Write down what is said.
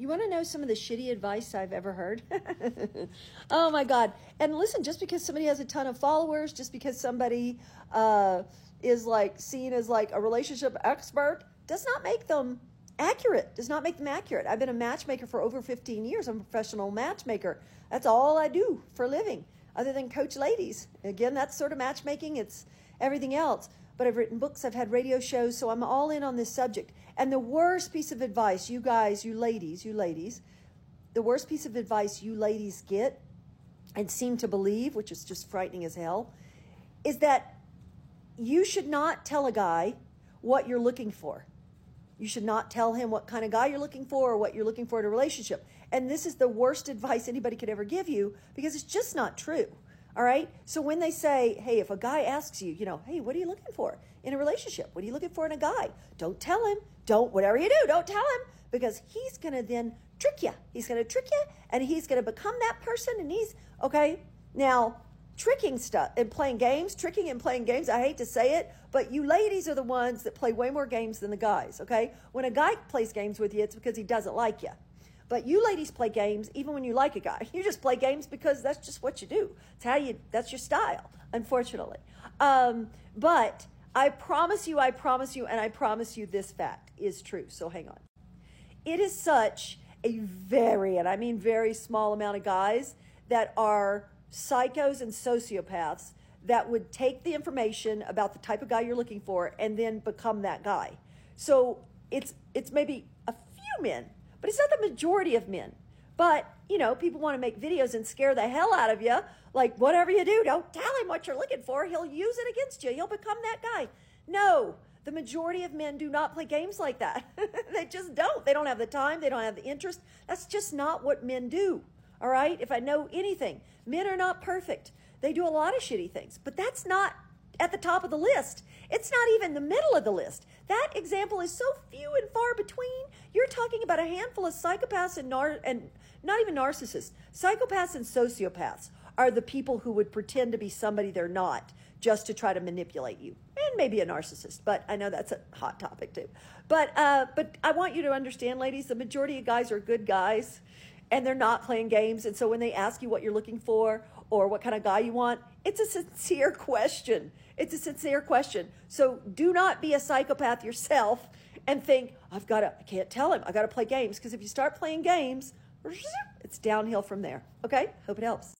You want to know some of the shitty advice I've ever heard? oh my God. And listen, just because somebody has a ton of followers, just because somebody uh, is like seen as like a relationship expert, does not make them accurate, does not make them accurate. I've been a matchmaker for over 15 years. I'm a professional matchmaker. That's all I do for a living, other than coach ladies. Again, that's sort of matchmaking, it's everything else. But I've written books, I've had radio shows, so I'm all in on this subject. And the worst piece of advice, you guys, you ladies, you ladies, the worst piece of advice you ladies get and seem to believe, which is just frightening as hell, is that you should not tell a guy what you're looking for. You should not tell him what kind of guy you're looking for or what you're looking for in a relationship. And this is the worst advice anybody could ever give you because it's just not true. All right. So when they say, hey, if a guy asks you, you know, hey, what are you looking for in a relationship? What are you looking for in a guy? Don't tell him. Don't, whatever you do, don't tell him because he's going to then trick you. He's going to trick you and he's going to become that person. And he's, okay. Now, tricking stuff and playing games, tricking and playing games. I hate to say it, but you ladies are the ones that play way more games than the guys, okay? When a guy plays games with you, it's because he doesn't like you. But you ladies play games even when you like a guy. You just play games because that's just what you do. It's how you, that's your style, unfortunately. Um, but I promise you, I promise you, and I promise you this fact is true. So hang on. It is such a very, and I mean very small amount of guys that are psychos and sociopaths that would take the information about the type of guy you're looking for and then become that guy. So it's it's maybe a few men but it's not the majority of men. But, you know, people want to make videos and scare the hell out of you. Like, whatever you do, don't tell him what you're looking for. He'll use it against you. He'll become that guy. No, the majority of men do not play games like that. they just don't. They don't have the time. They don't have the interest. That's just not what men do. All right? If I know anything, men are not perfect. They do a lot of shitty things, but that's not at the top of the list. It's not even the middle of the list. That example is so few and far between. You're talking about a handful of psychopaths and, nar- and not even narcissists. Psychopaths and sociopaths are the people who would pretend to be somebody they're not just to try to manipulate you. And maybe a narcissist, but I know that's a hot topic too. But uh, but I want you to understand, ladies, the majority of guys are good guys and they're not playing games. And so when they ask you what you're looking for or what kind of guy you want, it's a sincere question. It's a sincere question. So do not be a psychopath yourself and think, I've got to, I can't tell him, I got to play games. Because if you start playing games, it's downhill from there. Okay? Hope it helps.